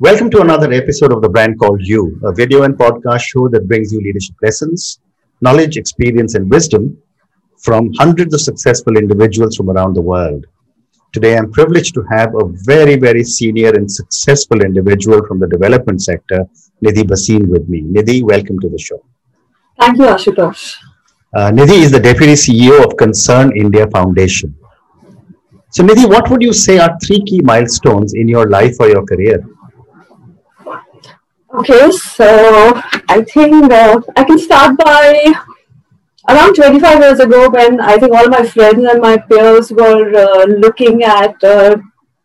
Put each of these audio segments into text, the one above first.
Welcome to another episode of The Brand Called You, a video and podcast show that brings you leadership lessons, knowledge, experience, and wisdom from hundreds of successful individuals from around the world. Today, I'm privileged to have a very, very senior and successful individual from the development sector, Nidhi Bhasin, with me. Nidhi, welcome to the show. Thank you, Ashutosh. Uh, Nidhi is the Deputy CEO of Concern India Foundation. So, Nidhi, what would you say are three key milestones in your life or your career? Okay, so I think uh, I can start by around 25 years ago when I think all my friends and my peers were uh, looking at uh,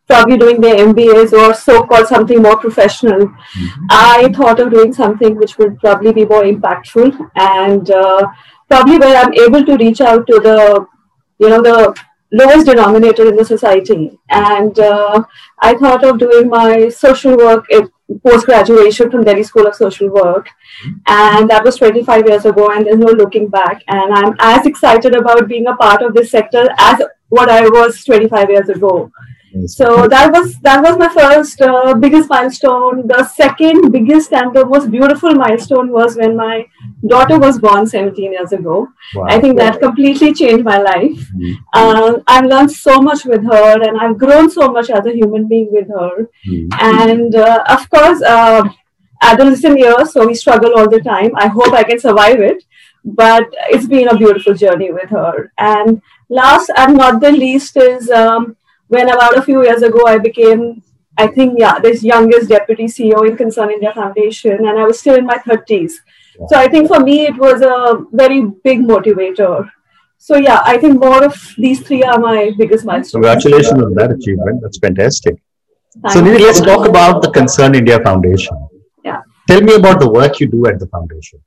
probably doing their MBAs or so-called something more professional. Mm-hmm. I thought of doing something which would probably be more impactful and uh, probably where I'm able to reach out to the, you know, the lowest denominator in the society. And uh, I thought of doing my social work post graduation from Delhi School of Social Work. And that was 25 years ago, and there's no looking back. And I'm as excited about being a part of this sector as what I was 25 years ago. So that was that was my first uh, biggest milestone. The second biggest and the most beautiful milestone was when my daughter was born 17 years ago. Wow. I think that completely changed my life. Mm-hmm. Uh, I've learned so much with her, and I've grown so much as a human being with her. Mm-hmm. And uh, of course, uh, adolescent years, so we struggle all the time. I hope I can survive it, but it's been a beautiful journey with her. And last and not the least is. Um, when about a few years ago I became, I think, yeah, this youngest deputy CEO in Concern India Foundation, and I was still in my 30s. So I think for me it was a very big motivator. So yeah, I think more of these three are my biggest milestones. Congratulations on that achievement. That's fantastic. Thank so Nidhi, let's talk about the Concern India Foundation. Yeah. Tell me about the work you do at the foundation.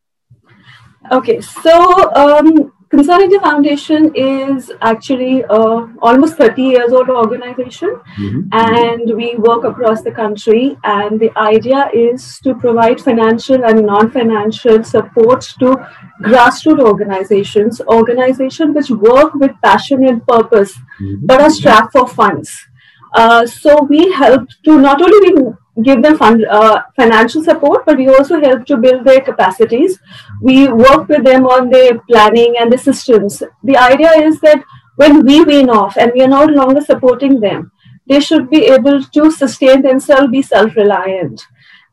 Okay, so um, India Foundation is actually a almost 30 years old organization, mm-hmm. and we work across the country. And the idea is to provide financial and non-financial support to grassroots organizations, organizations which work with passion and purpose, mm-hmm. but are strapped for funds. Uh, so we help to not only give them fund, uh, financial support, but we also help to build their capacities. We work with them on their planning and the systems. The idea is that when we wean off and we are no longer supporting them, they should be able to sustain themselves, be self reliant.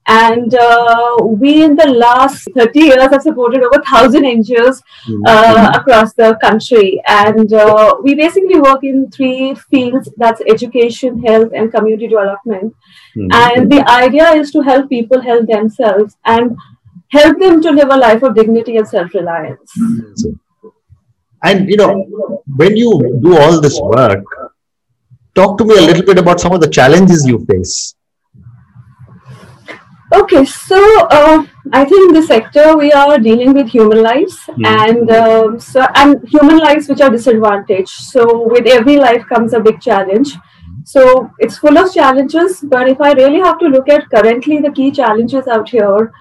And uh, we, in the last 30 years, have supported over 1,000 NGOs uh, mm-hmm. across the country. And uh, we basically work in three fields that's education, health, and community development. Mm-hmm. And the idea is to help people help themselves and help them to live a life of dignity and self reliance. And, you know, when you do all this work, talk to me a little bit about some of the challenges you face Okay, so uh, I think in the sector we are dealing with human lives mm-hmm. and um, so and human lives which are disadvantaged. So with every life comes a big challenge. So it's full of challenges, but if I really have to look at currently the key challenges out here,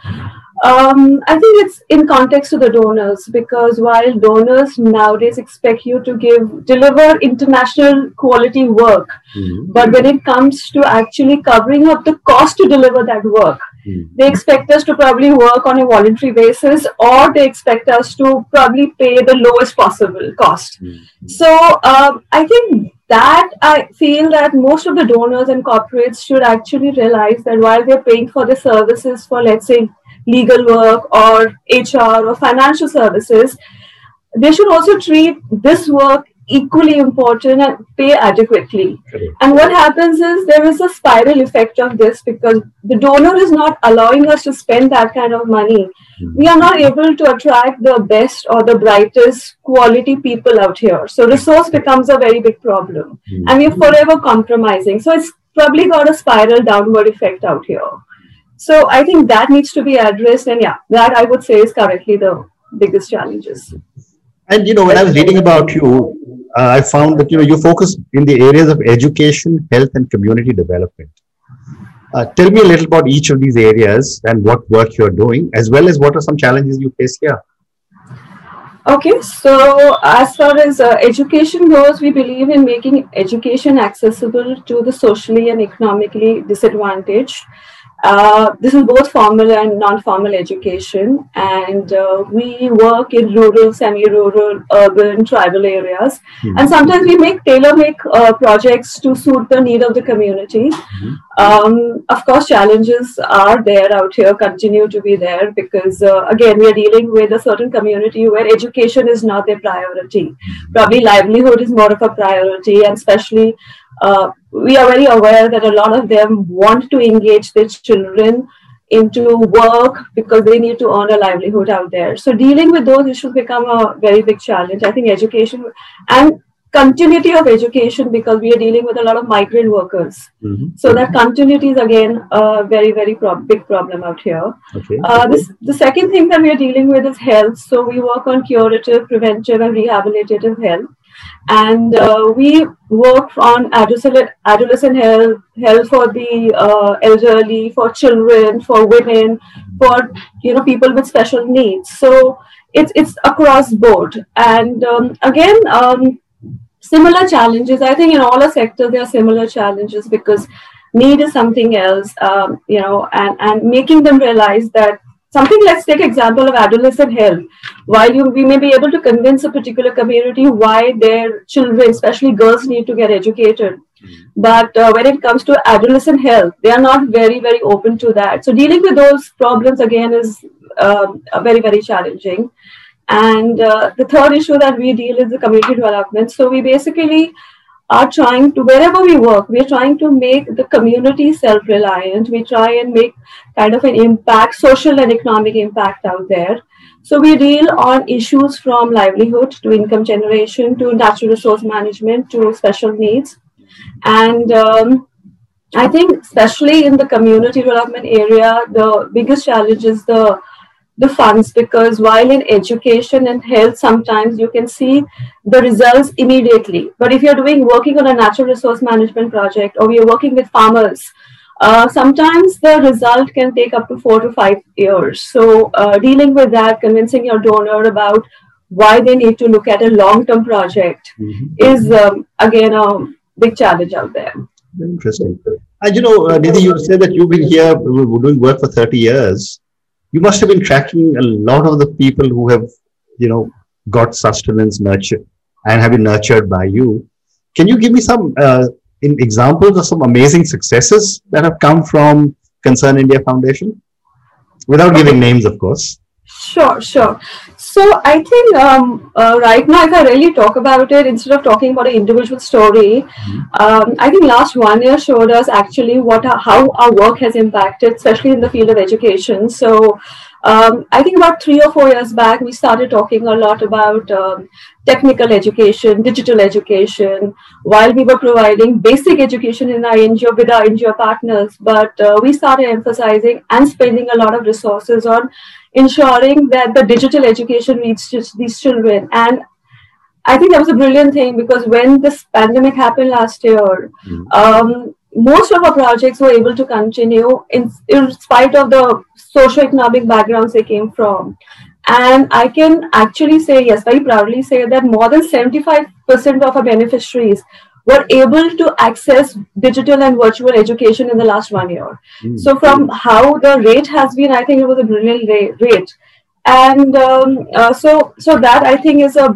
um, I think it's in context to the donors because while donors nowadays expect you to give deliver international quality work, mm-hmm. but when it comes to actually covering up the cost to deliver that work, mm-hmm. they expect us to probably work on a voluntary basis, or they expect us to probably pay the lowest possible cost. Mm-hmm. So um, I think that I feel that most of the donors and corporates should actually realize that while they're paying for the services for let's say legal work or HR or financial services, they should also treat this work equally important and pay adequately. And what happens is there is a spiral effect of this because the donor is not allowing us to spend that kind of money. Mm-hmm. We are not able to attract the best or the brightest quality people out here. So resource becomes a very big problem. Mm-hmm. And we're forever compromising. So it's probably got a spiral downward effect out here. So I think that needs to be addressed, and yeah, that I would say is currently the biggest challenges. And you know, when I was reading about you, uh, I found that you know you focus in the areas of education, health, and community development. Uh, tell me a little about each of these areas and what work you're doing, as well as what are some challenges you face here. Okay, so as far as uh, education goes, we believe in making education accessible to the socially and economically disadvantaged Uh, this is both formal and non-formal education, and uh, we work in rural, semi-rural, urban, tribal areas. Mm-hmm. And sometimes we make tailor-make uh, projects to suit the need of the community. Mm-hmm. Um, of course, challenges are there out here, continue to be there because uh, again, we are dealing with a certain community where education is not their priority. Mm-hmm. Probably livelihood is more of a priority, and especially uh, we are very aware that a lot of them want to engage their children into work because they need to earn a livelihood out there. So dealing with those issues become a very big challenge. I think education and continuity of education because we are dealing with a lot of migrant workers. Mm-hmm. So that continuity is again a very very pro- big problem out here. Okay. Uh, this, the second thing that we are dealing with is health. So we work on curative, preventive, and rehabilitative health and uh, we work on adolescent, adolescent health, health for the uh, elderly, for children, for women, for you know people with special needs. So it's it's across board, and um, again. Um, similar challenges. I think in all the sectors there are similar challenges because need is something else um, you know and and making them realize that something let's take example of adolescent health. While you we may be able to convince a particular community why their children especially girls need to get educated. Mm-hmm. but uh, when it comes to adolescent health they are not very very open to that. So dealing with those problems again is um, very very challenging and uh, the third issue that we deal is the community development. So we basically are trying to wherever we work we're trying to make the community self-reliant. We try and make kind of an impact social and economic impact out there. So we deal on issues from livelihood to income generation to natural resource management to special needs. And um, i think especially in the community development area the biggest challenge is the the funds because while in education and health sometimes you can see the results immediately. But if you're doing working on a natural resource management project or you're working with farmers uh, sometimes the result can take up to four to five years. So uh, dealing with that convincing your donor about why they need to look at a long-term project mm-hmm. is um, again a big challenge out there. Interesting. And you know uh, Nidhi, you said that you've been here doing work for 30 years you must have been tracking a lot of the people who have, you know, got sustenance nurtured and have been nurtured by you. Can you give me some uh, examples of some amazing successes that have come from Concern India Foundation? Without giving names, of course. Sure, sure. So I think um, uh, right now, if I really talk about it, instead of talking about an individual story, mm-hmm. um, I think last one year showed us actually what how our work has impacted, especially in the field of education. So um, I think about three or four years back, we started talking a lot about um, technical education, digital education, while we were providing basic education in our NGO with our NGO partners. But uh, we started emphasizing and spending a lot of resources on ensuring that the digital education reaches these children. And I think that was a brilliant thing because when this pandemic happened last year, mm. um, most of our projects were able to continue in, in spite of the socio-economic backgrounds they came from. And I can actually say, yes, very proudly say that more than 75% of our beneficiaries were able to access digital and virtual education in the last one year. Mm. So, from how the rate has been, I think it was a brilliant rate. And um, uh, so, so that I think is a,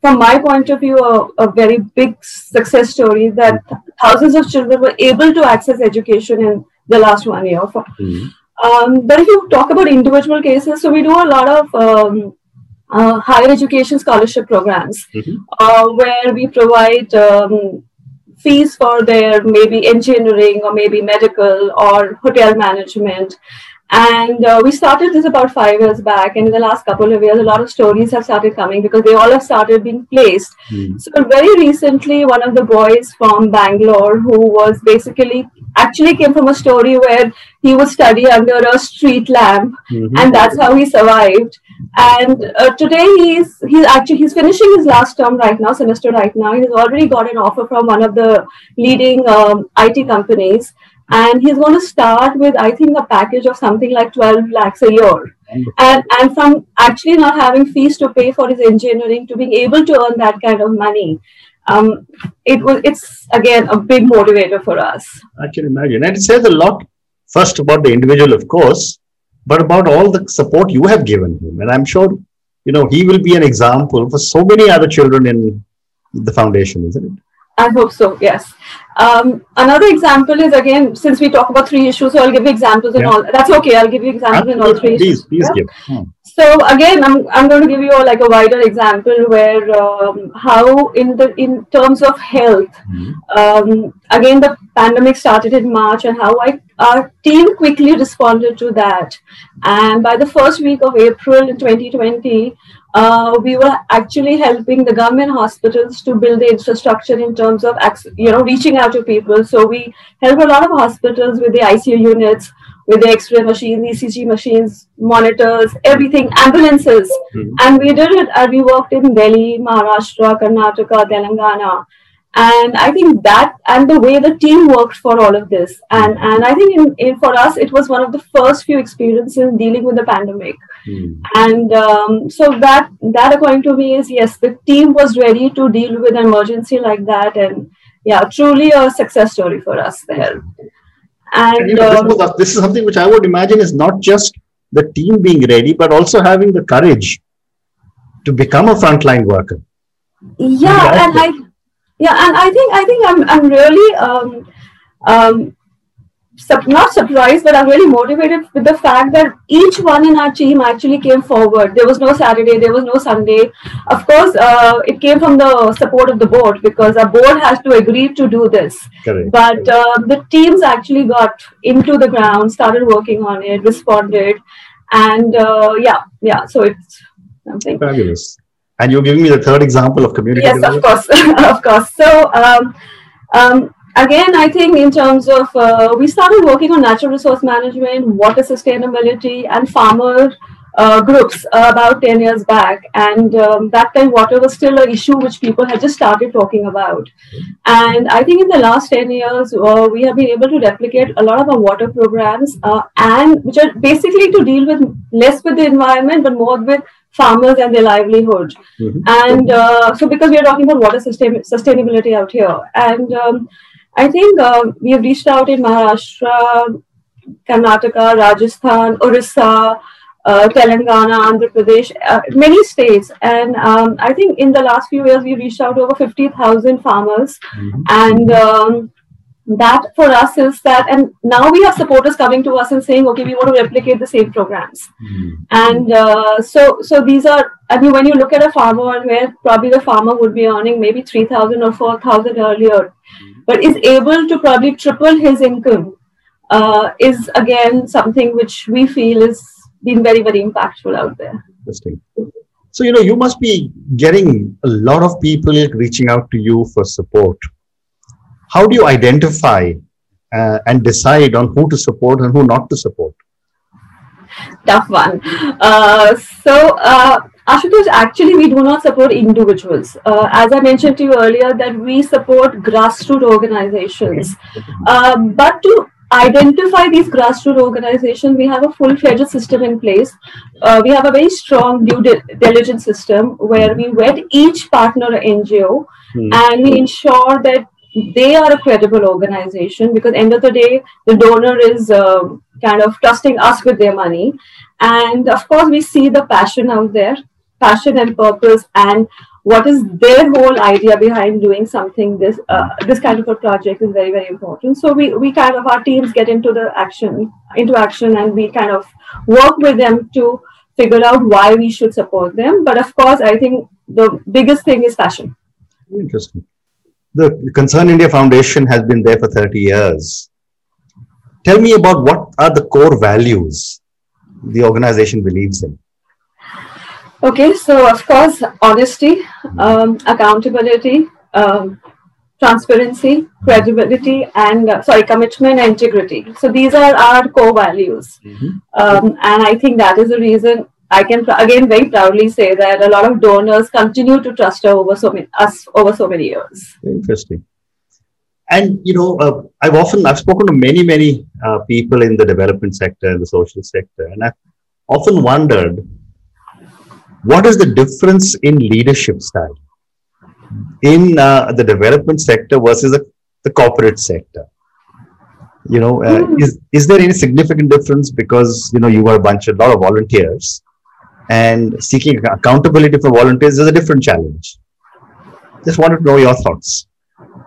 from my point of view, a, a very big success story that thousands of children were able to access education in the last one year. Mm. Um, but if you talk about individual cases, so we do a lot of um, uh, higher education scholarship programs mm-hmm. uh, where we provide um, fees for their maybe engineering or maybe medical or hotel management. And uh, we started this about five years back. And in the last couple of years, a lot of stories have started coming because they all have started being placed. Mm. So, very recently, one of the boys from Bangalore who was basically actually came from a story where he would study under a street lamp, mm-hmm. and that's how he survived and uh, today he's he's actually he's finishing his last term right now semester right now. He's already got an offer from one of the leading um, it companies. And he's going to start with i think a package of something like 12 lakhs a year. And and from actually not having fees to pay for his engineering to being able to earn that kind of money um, it was it's again a big motivator for us. I can imagine. And it says a lot first about the individual, of course, but about all the support you have given him. And I'm sure, you know, he will be an example for so many other children in the foundation, isn't it? I hope so, yes. Um, another example is again, since we talk about three issues, so I'll give you examples in Yeah. all. That's okay. I'll give you examples in all three Please, issues. please Yeah? give. Hmm. So again, I'm, I'm going to give you a, like a wider example where um, how in the in terms of health, Hmm. um, again the pandemic started in March and how I our team quickly responded to that. And by the first week of April in 2020, uh, we were actually helping the government hospitals to build the infrastructure in terms of you know reaching out to people. So we helped a lot of hospitals with the ICU units, with the X-ray machines, ECG machines, monitors, everything, ambulances, Mhm. and we did it. And we worked in Delhi, Maharashtra, Karnataka, Telangana, and I think that and the way the team worked for all of this, and and I think in, in for us it was one of the first few experiences dealing with the pandemic, Hmm. and um, so that that according to me is yes, the team was ready to deal with an emergency like that, and yeah, truly a success story for us there. And, And you know, um, this, was, this is something which I would imagine is not just the team being ready, but also having the courage to become a frontline worker. yeah and i yeah and i think i think i'm i'm really um um not surprised but i'm really motivated with the fact that each one in our team actually came forward there was no saturday there was no sunday of course uh, it came from the support of the board because our board has to agree to do this Correct. but uh, the teams actually got into the ground started working on it responded and uh, yeah yeah so it's something Fabulous. And you're giving me the third example of community. Yes, of course, of course. So um, um, again, I think in terms of uh, we started working on natural resource management, water sustainability, and farmer uh, groups uh, about ten years back, and um, that time water was still an issue which people had just started talking about. And I think in the last ten years, uh, we have been able to replicate a lot of our water programs, uh, and which are basically to deal with less with the environment, but more with farmers and their livelihood Mhm. and uh, so because we are talking about water sustain- sustainability out here and um, i think uh, we have reached out in maharashtra karnataka rajasthan orissa uh, telangana andhra pradesh uh, many states and um, i think in the last few years we reached out to over 50000 farmers Mhm. and um, that for us is that and now we have supporters coming to us and saying okay we want to replicate the same programs Hmm. and uh, so so these are i mean when you look at a farmer and where probably the farmer would be earning maybe 3000 or 4000 earlier but is able to probably triple his income uh, is again something which we feel is been very very impactful out there Interesting. So, you know, you must be getting a lot of people reaching out to you for support. How do you identify uh, and decide on who to support and who not to support? tough one. Uh, so, uh, Ashutosh, actually, we do not support individuals. Uh, as I mentioned to you earlier, that we support grassroots organizations. Um, but to identify these grassroots organizations, we have a full-fledged system in place. Uh, we have a very strong due diligence system where we vet each partner NGO Hmm. and we ensure that they are a credible organization because end of the day the donor is um kind of trusting us with their money. And of course we see the passion out there passion and purpose and what is their whole idea behind doing something this uh, this kind of a project is very very important. So we we kind of our teams get into the action into action and we kind of work with them to figure out why we should support them. But of course i think the biggest thing is passion. Interesting. The Concern India Foundation has been there for 30 years. Tell me about what are the core values the organization believes in. Okay, so of course, honesty, um, accountability, um, transparency, credibility, and uh, sorry, commitment and integrity. So these are our core values, um, and I think that is the reason I can again very proudly say that a lot of donors continue to trust us over so many us over so many years. Interesting. And you know, uh, I've often I've spoken to many many uh, people in the development sector and the social sector, and I've often wondered what is the difference in leadership style in uh, the development sector versus the, the corporate sector. You know, uh, mm. is is there any significant difference because you know you are a bunch, a lot of volunteers, and seeking accountability for volunteers is a different challenge. Just wanted to know your thoughts.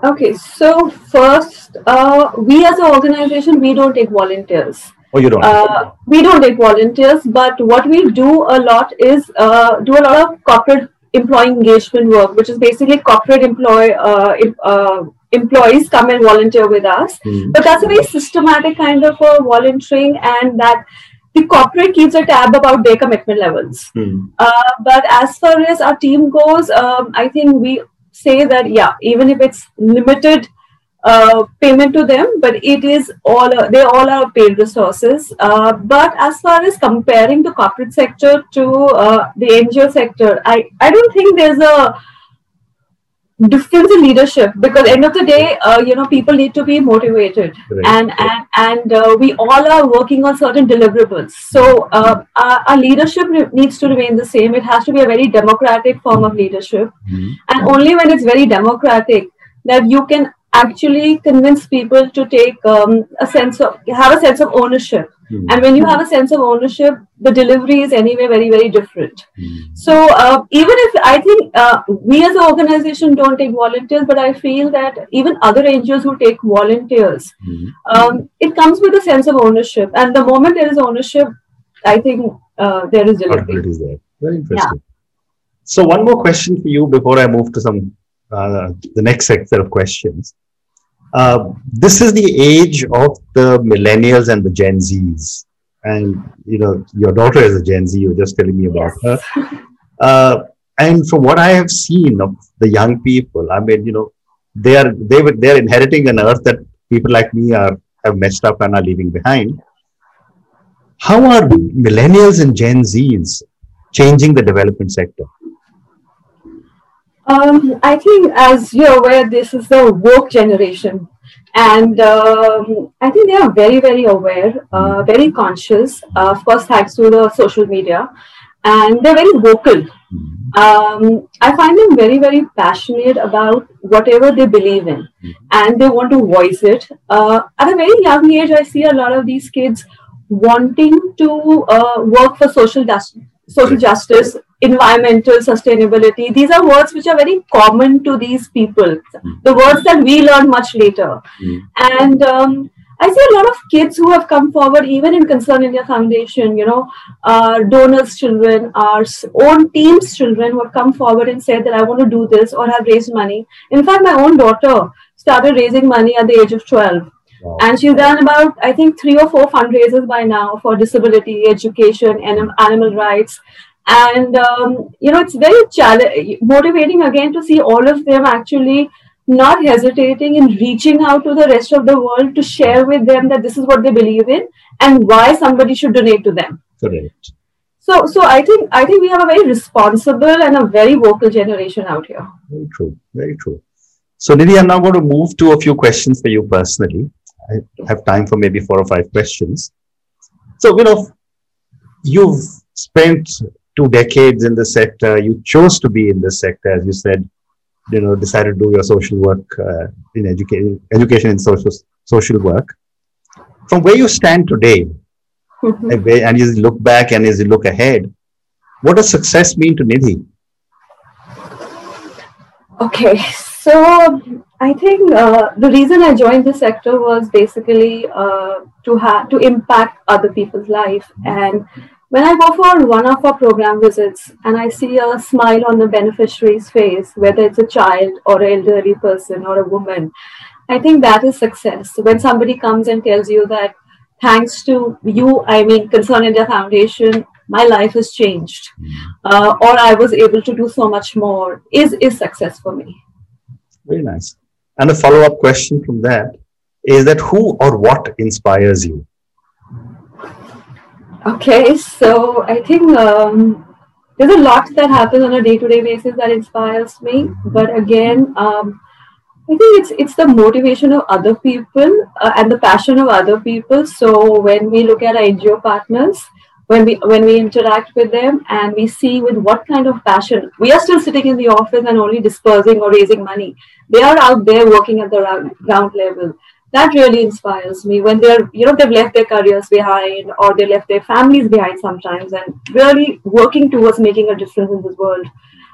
Okay, so first, uh, we as an organization, we don't take volunteers. Oh, you don't? Uh, we don't take volunteers, but what we do a lot is uh, do a lot of corporate employee engagement work, which is basically corporate employee uh, uh, employees come and volunteer with us. Mm. But that's a very systematic kind of a volunteering, and that the corporate keeps a tab about their commitment levels. Mm. Uh, but as far as our team goes, um, I think we say that yeah, even if it's limited uh, payment to them, but it is all uh, they all are paid resources. Uh, but as far as comparing the corporate sector to uh, the NGO sector, I I don't think there's a difference in leadership because end of the day uh, you know people need to be motivated. Right. and and and uh, we all are working on certain deliverables. So uh, our, our, leadership needs to remain the same. It has to be a very democratic form of leadership. Mm-hmm. and only when it's very democratic that you can actually convince people to take um, a sense of have a sense of ownership mm. and when you have a sense of ownership the delivery is anyway very very different mm. so uh, even if i think uh, we as an organization don't take volunteers but i feel that even other NGOs who take volunteers mm. um, it comes with a sense of ownership and the moment there is ownership i think uh, there is delivery is there very interesting yeah. so one more question for you before i move to some uh, the next set of questions uh, this is the age of the millennials and the Gen Zs. And, you know, your daughter is a Gen Z, you were just telling me about yes. her. Uh, and from what I have seen of the young people, I mean, you know, they are they were they're inheriting an earth that people like me are have messed up and are leaving behind. How are millennials and Gen Zs changing the development sector? Um, I think, as you're aware, this is the woke generation. And um, I think they are very, very aware, uh, very conscious, uh, of course, thanks to the social media. And they're very vocal. Um, I find them very, very passionate about whatever they believe in. And they want to voice it. Uh, at a very young age, I see a lot of these kids wanting to uh, work for social justice social justice, environmental sustainability. These are words which are very common to these people, the words that we learn much later. Mm. And um, I see a lot of kids who have come forward, even in Concern India Foundation, you know, our donors' children, our own team's children who have come forward and said that I want to do this or have raised money. In fact, my own daughter started raising money at the age of 12. Wow. And she's done about, I think, three or four fundraisers by now for disability, education, and animal rights. And, um, you know, it's very challenge- motivating again to see all of them actually not hesitating in reaching out to the rest of the world to share with them that this is what they believe in and why somebody should donate to them. Correct. So, so I think I think we have a very responsible and a very vocal generation out here. Very true. Very true. So, Nidhi, I'm now going to move to a few questions for you personally. I have time for maybe four or five questions. So, you know, you've spent two decades in the sector. You chose to be in this sector, as you said, you know, decided to do your social work uh, in education, education in social, social work. From where you stand today, mm-hmm. and as you look back and as you look ahead, what does success mean to Nidhi? Okay, so I think uh, the reason I joined the sector was basically uh, to have to impact other people's life. And when I go for one of our program visits and I see a smile on the beneficiary's face, whether it's a child or an elderly person or a woman, I think that is success. When somebody comes and tells you that thanks to you, I mean, Concern India Foundation, my life has changed, uh, or I was able to do so much more, is is success for me. Very nice. And a follow up question from that is that who or what inspires you? Okay, so I think um, there's a lot that happens on a day to day basis that inspires me. But again, um, I think it's it's the motivation of other people uh, and the passion of other people. So when we look at our NGO partners, when we when we interact with them and we see with what kind of passion we are still sitting in the office and only dispersing or raising money they are out there working at the ground level that really inspires me when they're you know they've left their careers behind or they left their families behind sometimes and really working towards making a difference in this world.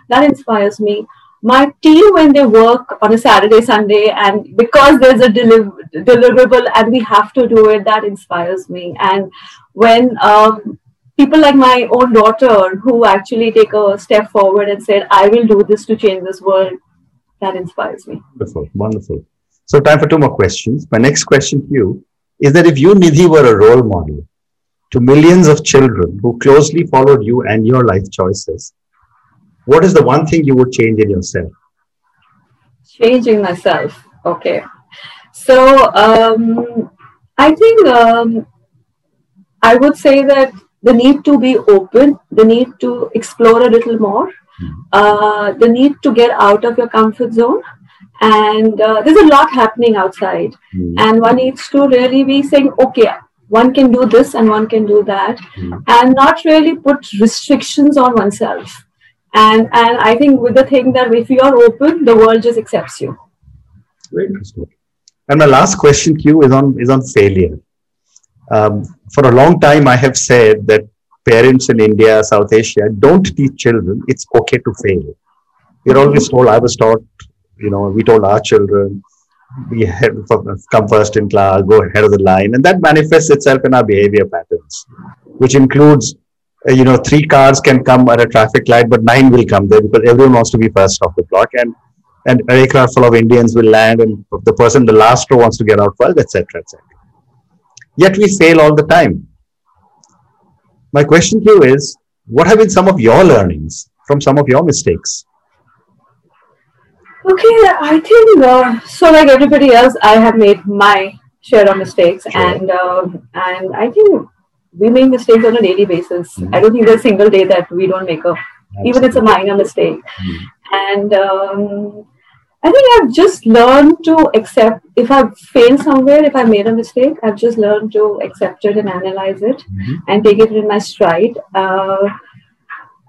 That inspires me. My team when they work on a saturday sunday and because there's a deliver- deliverable and we have to do it that inspires me. And when um, people like my own daughter who actually take a step forward and said i will do this to change this world that inspires me. Wonderful wonderful so time for two more questions my next question to you is that if you nidhi were a role model to millions of children who closely followed you and your life choices what is the one thing you would change in yourself? Changing myself. Okay. So um, I think um, I would say that the need to be open, the need to explore a little more, hmm. uh, the need to get out of your comfort zone. And uh, there's a lot happening outside. Mm. And one needs to really be saying, okay, one can do this and one can do that, mm. and not really put restrictions on oneself and and i think with the thing that if you are open the world just accepts you very interesting and my last question to you is on is on failure um, for a long time i have said that parents in india south asia don't teach children it's okay to fail we're always told i was taught you know we told our children we come first in class go ahead of the line and that manifests itself in our behavior patterns which includes uh, you know, three cars can come at a traffic light, but nine will come there because everyone wants to be first off the block. And and an aircraft full of Indians will land, and the person the last row wants to get out first, etc., etc. Yet we fail all the time. My question to you is: What have been some of your learnings from some of your mistakes? Okay, I think uh, so. Like everybody else, I have made my share of mistakes, sure. and um, and I think we make mistakes on a daily basis. Mm-hmm. I don't think there's a single day that we don't make a, Absolutely. even it's a minor mistake. Mm-hmm. And um, I think I've just learned to accept if I've failed somewhere, if I made a mistake, I've just learned to accept it and analyze it mm-hmm. and take it in my stride. Uh,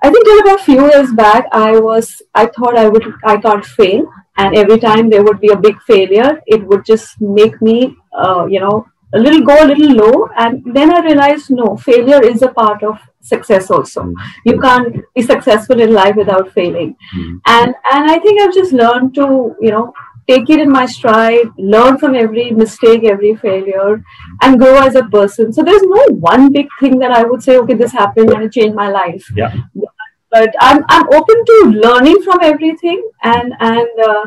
I think till about a few years back, I was I thought I would I can't fail, and every time there would be a big failure, it would just make me, uh, you know, a little go a little low and then i realized no failure is a part of success also mm-hmm. you can't be successful in life without failing mm-hmm. and and i think i've just learned to you know take it in my stride learn from every mistake every failure and grow as a person so there's no one big thing that i would say okay this happened and it changed my life yeah but i'm i'm open to learning from everything and and uh,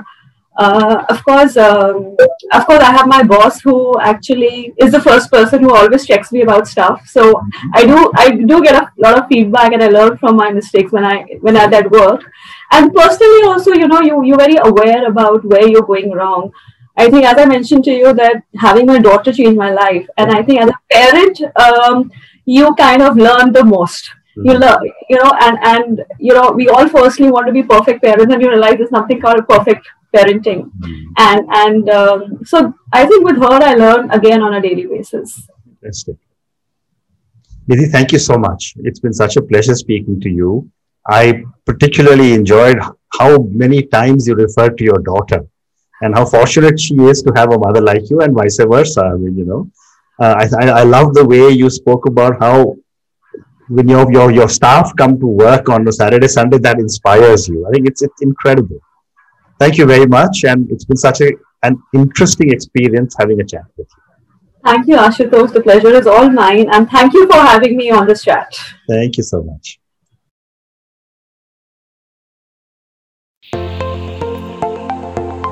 uh, of course, um, of course, I have my boss who actually is the first person who always checks me about stuff. So. I do, I do get a lot of feedback, and I learn from my mistakes when I when I at work. And personally, also, you know, you you're very aware about where you're going wrong. I think, as I mentioned to you, that having my daughter changed my life, and I think as a parent, um, you kind of learn the most. Mm-hmm. You learn, you know, and and you know, we all firstly want to be perfect parents, and you realize there's nothing called perfect parenting mm. and and um, so i think with her i learn again on a daily basis fantastic Nidhi, thank you so much. It's been such a pleasure speaking to you. I particularly enjoyed how many times you referred to your daughter and how fortunate she is to have a mother like you and vice versa. I mean, you know, uh, I, I love the way you spoke about how when your, your, your staff come to work on a Saturday, Sunday, that inspires you. I think it's, it's incredible. Thank you very much. And it's been such a, an interesting experience having a chat with you. Thank you, Ashutosh. The pleasure is all mine. And thank you for having me on this chat. Thank you so much.